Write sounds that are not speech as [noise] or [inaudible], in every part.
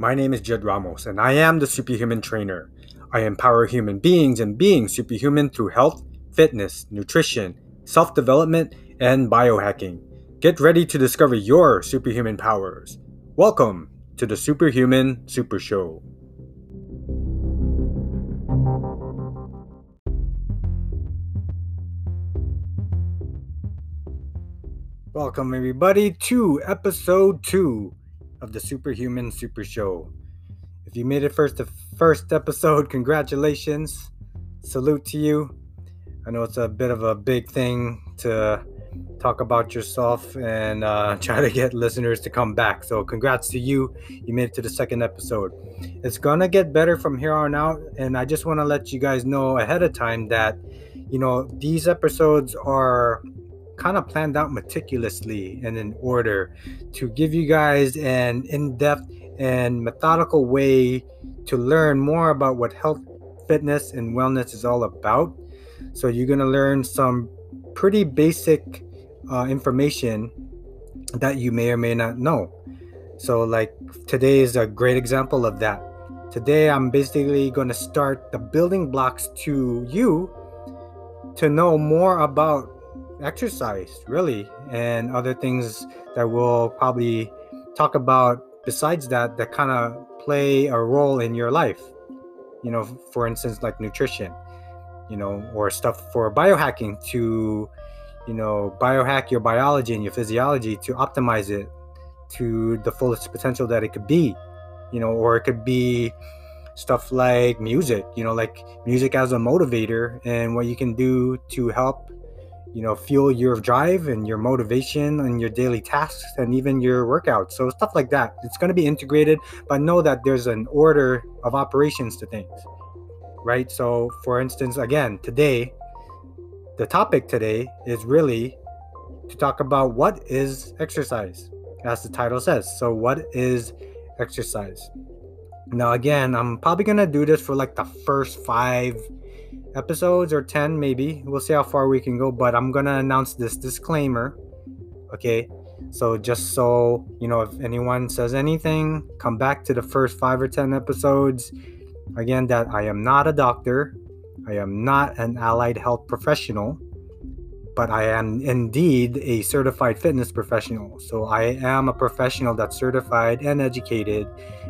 My name is Jed Ramos, and I am the Superhuman Trainer. I empower human beings and being superhuman through health, fitness, nutrition, self development, and biohacking. Get ready to discover your superhuman powers. Welcome to the Superhuman Super Show. Welcome, everybody, to episode two of the Superhuman Super Show. If you made it first to first episode, congratulations. Salute to you. I know it's a bit of a big thing to talk about yourself and uh, [laughs] try to get listeners to come back. So, congrats to you. You made it to the second episode. It's gonna get better from here on out, and I just want to let you guys know ahead of time that you know these episodes are kind of planned out meticulously and in order to give you guys an in-depth and methodical way to learn more about what health fitness and wellness is all about. So you're going to learn some pretty basic uh, information that you may or may not know. So like today is a great example of that. Today i'm basically going to start the building blocks to you to know more about exercise, really, and other things that we'll probably talk about besides that that kind of play a role in your life. You know, for instance, like nutrition, you know, or stuff for biohacking to, you know, biohack your biology and your physiology to optimize it to the fullest potential that it could be, you know, or it could be stuff like music, you know, like music as a motivator and what you can do to help you know fuel your drive and your motivation and your daily tasks and even your workouts. So stuff like that. It's going to be integrated but know that there's an order of operations to things right? So for instance again today the topic today is really to talk about what is exercise as the title says. So what is exercise? Now again i'm probably going to do this for like the first five episodes or 10 maybe. We'll see how far we can go but i'm gonna announce this disclaimer okay? So just so you know if anyone says anything come back to the first five or 10 episodes. Again that i am not a doctor. I am not an allied health professional but i am indeed a certified fitness professional. So i am a professional that's certified and educated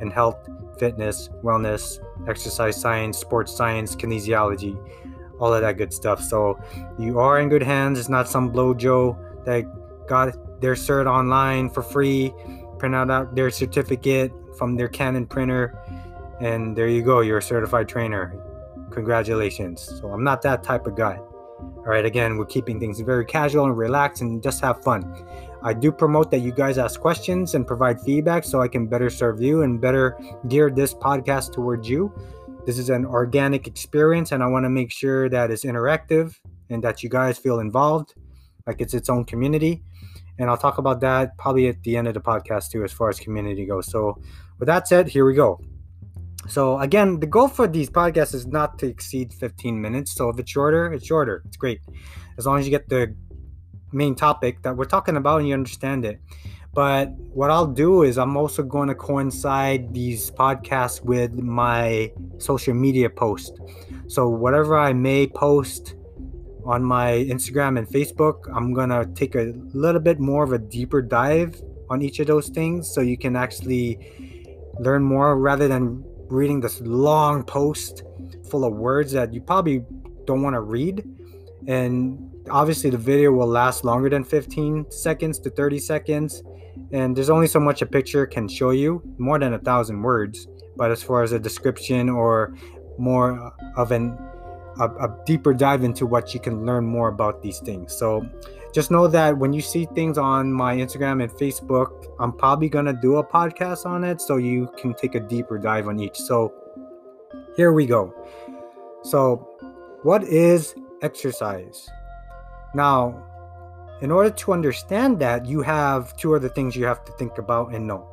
in health fitness wellness exercise science, sports science, kinesiology, all of that good stuff. So you are in good hands. It's not some blojo that got their cert online for free, print out their certificate from their Canon printer, and there you go. You're a certified trainer. Congratulations. So I'm not that type of guy. All right, again, we're keeping things very casual and relaxed and just have fun. I do promote that you guys ask questions and provide feedback so I can better serve you and better gear this podcast towards you. This is an organic experience, and I want to make sure that it's interactive and that you guys feel involved, like it's its own community. And I'll talk about that probably at the end of the podcast too, as far as community goes. So, with that said, here we go. So, again, the goal for these podcasts is not to exceed 15 minutes. So, if it's shorter, it's shorter. It's great. As long as you get the main topic that we're talking about and you understand it. But what I'll do is I'm also going to coincide these podcasts with my social media post. So whatever I may post on my Instagram and Facebook, I'm going to take a little bit more of a deeper dive on each of those things so you can actually learn more rather than reading this long post full of words that you probably don't want to read. And obviously the video will last longer than 15 seconds to 30 seconds. And there's only so much a picture can show you more than a thousand words. But as far as a description or more of an a, a, deeper dive into what you can learn more about these things. So just know that when you see things on my instagram and facebook i'm probably going to do a podcast on it so you can take a deeper dive on each so here we go so what is exercise now, in order to understand that, you have two other things you have to think about and know.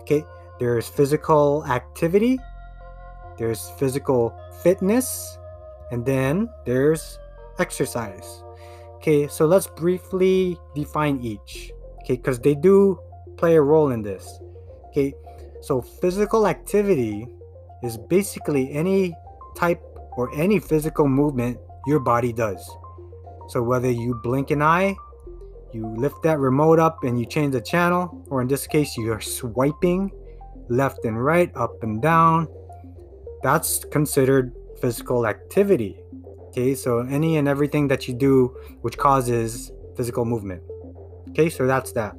Okay, there's physical activity, there's physical fitness, and then there's exercise. Okay, so let's briefly define each. Okay, because they do play a role in this. Okay, So, physical activity is basically any type or any physical movement your body does. So, whether you blink an eye, you lift that remote up and you change the channel, or in this case, you're swiping left and right, up and down, that's considered physical activity. Okay, so any and everything that you do which causes physical movement. Okay, so that's that.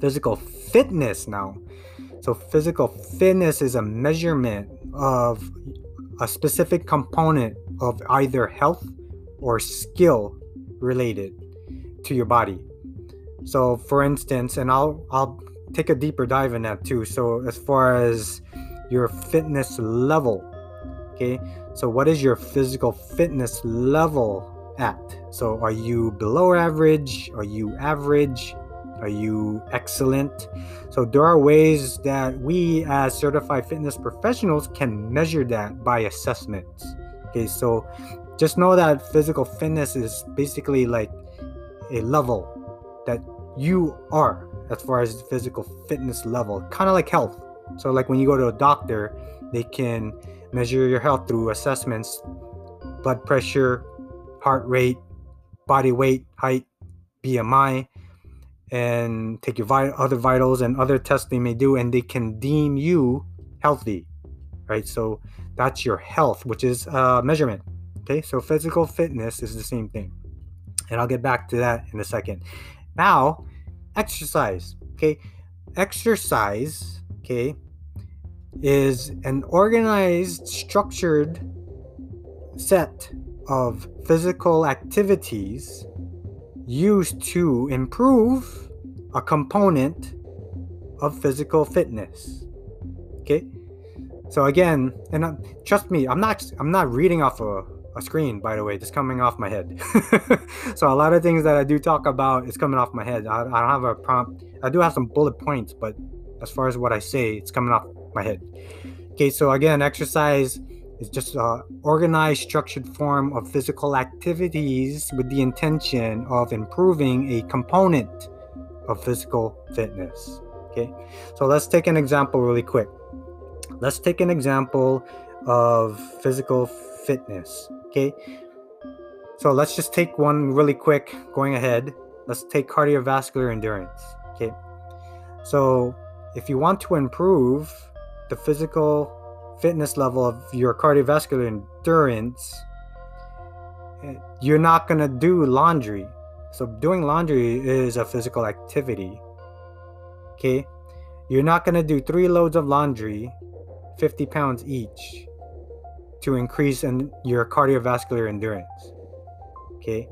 Physical fitness now. So, physical fitness is a measurement of a specific component of either health or skill related to your body. So, for instance, and I'll I'll take a deeper dive in that too. So, as far as your fitness level, okay, so what is your physical fitness level at? So, are you below average? Are you average? Are you excellent? So, there are ways that we, as certified fitness professionals, can measure that by assessments. Okay, so just know that physical fitness is basically like a level that you are as far as physical fitness level, kind of like health. So, like when you go to a doctor, they can measure your health through assessments blood pressure, heart rate, body weight, height, BMI, and take your vit- other vitals and other tests they may do, and they can deem you healthy, right? So that's your health, which is a measurement. Okay, so physical fitness is the same thing, and I'll get back to that in a second. Now, exercise. Okay, exercise. Okay, is an organized, structured set of physical activities used to improve a component of physical fitness. Okay? So again, and uh, trust me, I'm not I'm not reading off a, a screen by the way, just coming off my head. [laughs] so a lot of things that I do talk about is coming off my head. I, I don't have a prompt. I do have some bullet points, but as far as what I say, it's coming off my head. Okay, so again, exercise is just an organized, structured form of physical activities with the intention of improving a component of physical fitness. Okay, so let's take an example really quick. Let's take an example of physical fitness. Okay, so let's just take one really quick going ahead. Let's take cardiovascular endurance. Okay, so if you want to improve the physical fitness level of your cardiovascular endurance, eh, you're not going to do laundry. So, doing laundry is a physical activity. Okay? You're not going to do three loads of laundry, 50 pounds each, to increase in your cardiovascular endurance. Okay?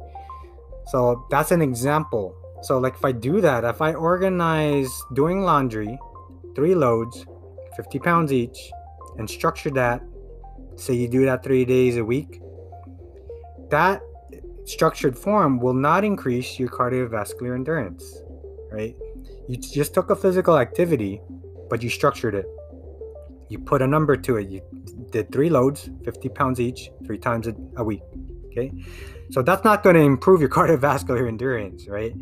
So, that's an example. So, like if I do that, if I organize doing laundry, three loads, 50 pounds each, and structure that. Say you do that three days a week. That structured form will not increase your cardiovascular endurance, right? You just took a physical activity, but you structured it. You put a number to it. You did three loads, 50 pounds each, three times a, week. Okay. So that's not going to improve your [laughs] cardiovascular endurance, right?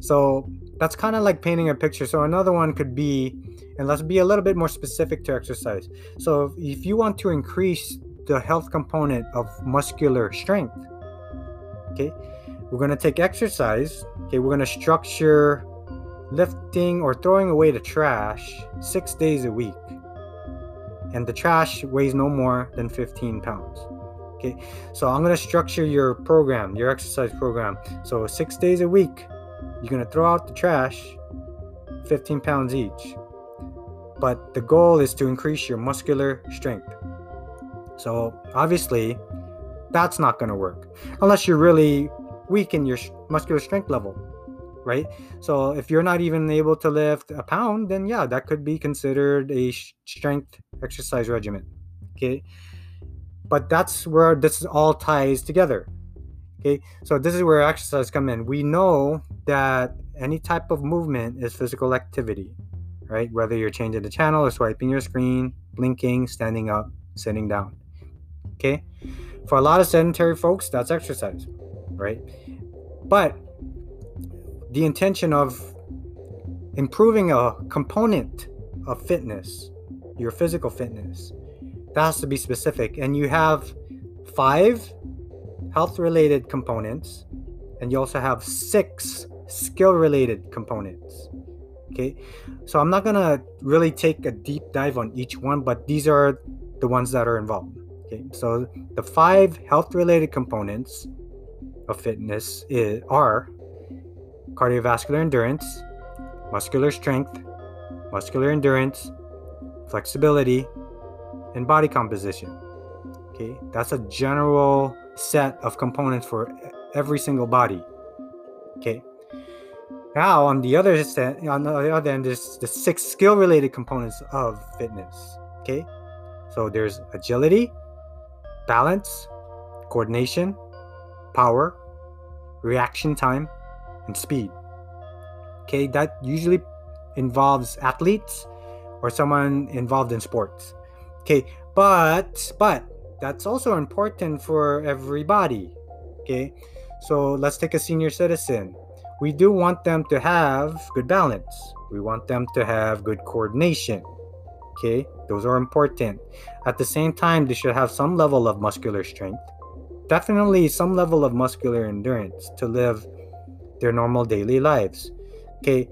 So that's kind of like painting a picture. So another one could be and let's be a little bit more specific to exercise. So, if you want to increase the health component of muscular strength, okay, we're going to take exercise. Okay, we're going to structure lifting or throwing away the trash six days a week. And the trash weighs no more than 15 pounds. Okay, so I'm going to structure your program, your exercise program. So, six days a week, you're going to throw out the trash 15 pounds each but the goal is to increase your muscular strength. So, obviously, that's not going to work unless you're really weak in your muscular strength level, right? So, if you're not even able to lift a pound, then yeah, that could be considered a strength exercise regimen. Okay. But that's where this all ties together. Okay. So, this is where exercise come in. We know that any type of movement is physical activity right? Whether you're changing the channel or swiping your screen, blinking, standing up, sitting down. Okay? For a lot of sedentary folks, that's exercise, right? But the intention of improving a component of fitness, your physical fitness. That has to be specific. And you have five health related components, and you also have six skill related components. Okay, so I'm not gonna really take a deep dive on each one, but these are the ones that are involved. Okay, so the five health related components of fitness is, are cardiovascular endurance, muscular strength, muscular endurance, flexibility, and body composition. Okay, that's a general set of components for every single body. Okay. Now, on the other set, on the other end, there's the six skill-related components of fitness. Okay, so there's agility, balance, coordination, power, reaction time, and speed. Okay, that usually involves athletes or someone involved in sports. Okay, but but that's also important for everybody. Okay, so let's take a senior citizen. We do want them to have good balance. We want them to have good coordination. Okay, those are important. At the same time, they should have some level of muscular strength. Definitely some level of muscular endurance to live their normal daily lives. Okay,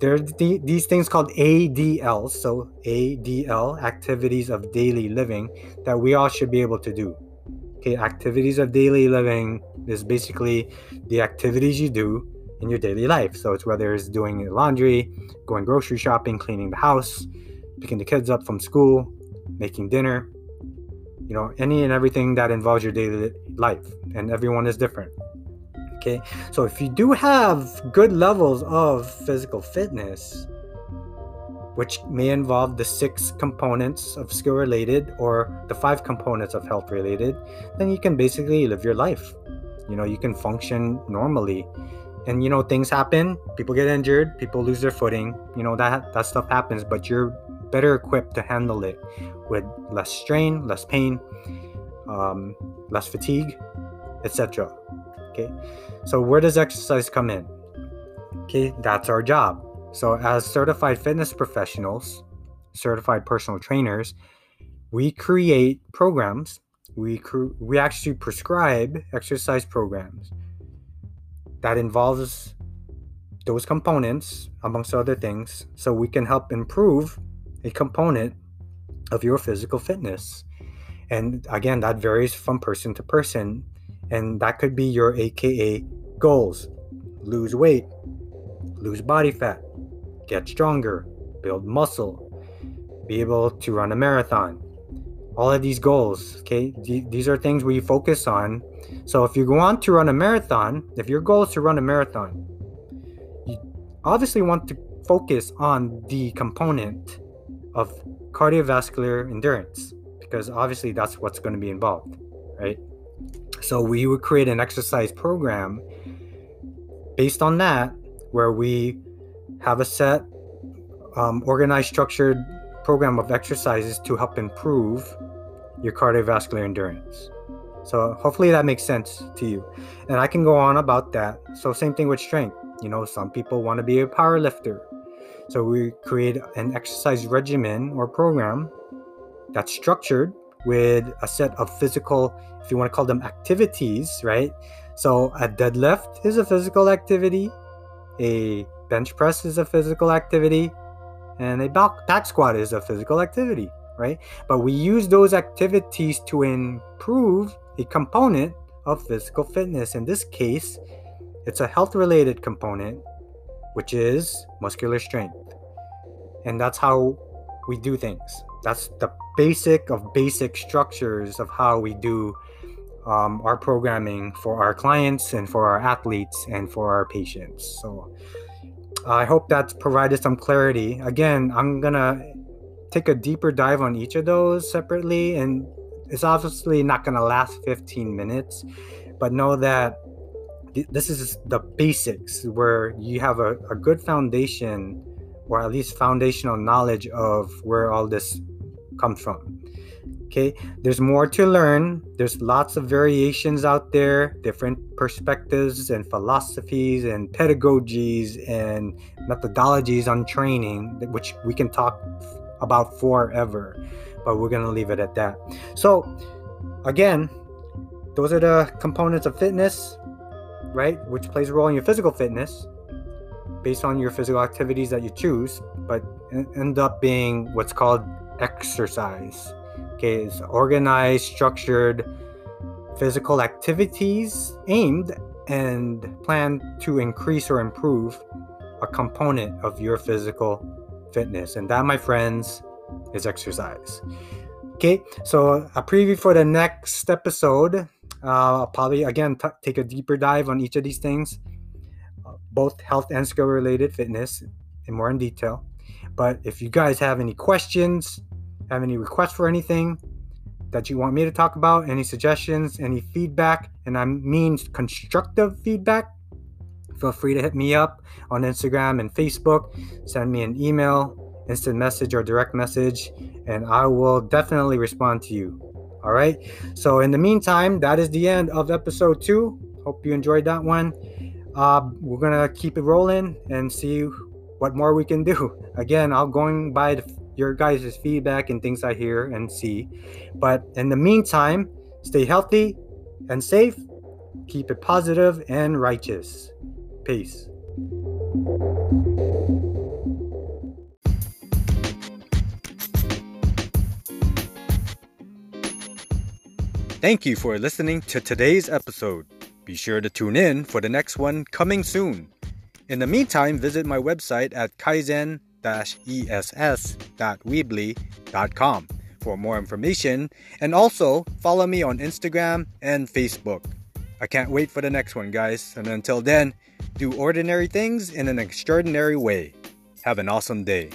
there's the, these things called ADLs, so ADL, activities of daily living, that we all should be able to do. Okay, activities of daily living is basically the activities you do in your daily life. So it's whether it's doing laundry, going grocery shopping, cleaning the house, picking the kids up from school, making dinner, you know, any and everything that involves your daily life. And everyone is different. Okay, so if you do have good levels of physical fitness, which may involve the six components of skill related or the five components of health related, then you can basically live your life. You know, you can function normally. And you know, things happen, people get injured, people lose their footing, you know, that that stuff happens, but you're better equipped to handle it with less strain, less pain, um, less fatigue, etc. Okay, so where does exercise come in? Okay, that's our job. So, as certified fitness professionals, certified personal trainers, we create programs. We cr- we actually prescribe exercise programs that involves those components amongst other things so we can help improve a component of your physical fitness. And again, that varies from person to person. And that could be your AKA goals lose weight, lose body fat, get stronger, build muscle, be able to run a marathon. All of these goals, okay, these are things we focus on. So if you want to run a marathon, if your goal is to run a marathon, you obviously want to focus on the component of cardiovascular endurance because obviously that's what's going to be involved, right? So we would create an exercise program based on that where we have a set um, organized structured program of exercises to help improve your cardiovascular endurance so hopefully that makes sense to you and i can go on about that so same thing with strength you know some people want to be a power lifter so we create an exercise regimen or program that's structured with a set of physical, if you want to call them activities, right? So a deadlift is a physical activity, a bench press is a physical activity, and a back squat is a physical activity, right? But we use those activities to improve a component of physical fitness. In this case, it's a health related component, which is muscular strength. And that's how we do things. That's the basic of basic structures of how we do um, our programming for our clients and for our athletes and for our patients. So I hope that's provided some clarity. Again, I'm gonna take a deeper dive on each of those separately, and it's obviously not gonna last 15 minutes, but know that this is the basics where you have a, a good foundation or at least foundational knowledge of where all this comes from. Okay, there's more to learn. There's lots of variations out there, different perspectives and philosophies and pedagogies and methodologies on training, which we can talk about forever, but we're going to leave it at that. So, again, those are the components of fitness, right? Which plays a role in your physical fitness based on your physical activities that you choose, but end up being what's called exercise. Okay, it's organized, structured physical activities aimed and planned to increase or improve a component of your physical fitness. And that, my friends, is exercise. Okay, so a preview for the next episode. Uh, I'll probably again t- take a deeper dive on each of these things, both health and skill related fitness, in more in detail. But if you guys have any questions, have any requests for anything that you want me to talk about, any suggestions, any feedback, and I mean constructive feedback, feel free to hit me up on Instagram and Facebook. Send me an email, instant message, or direct message, and I will definitely respond to you. All right. So, in the meantime, that is the end of episode two. Hope you enjoyed that one. Uh, we're gonna keep it rolling and see what more we can do. [laughs] Again, I'm going by the your guys' feedback and things I hear and see. But in the meantime, stay healthy and safe, keep it positive and righteous. Peace. Thank you for listening to today's episode. Be sure to tune in for the next one coming soon. In the meantime, visit my website at kaizen ess.weebly.com for more information and also follow me on Instagram and Facebook. I can't wait for the next one, guys. And until then, do ordinary things in an extraordinary way. Have an awesome day.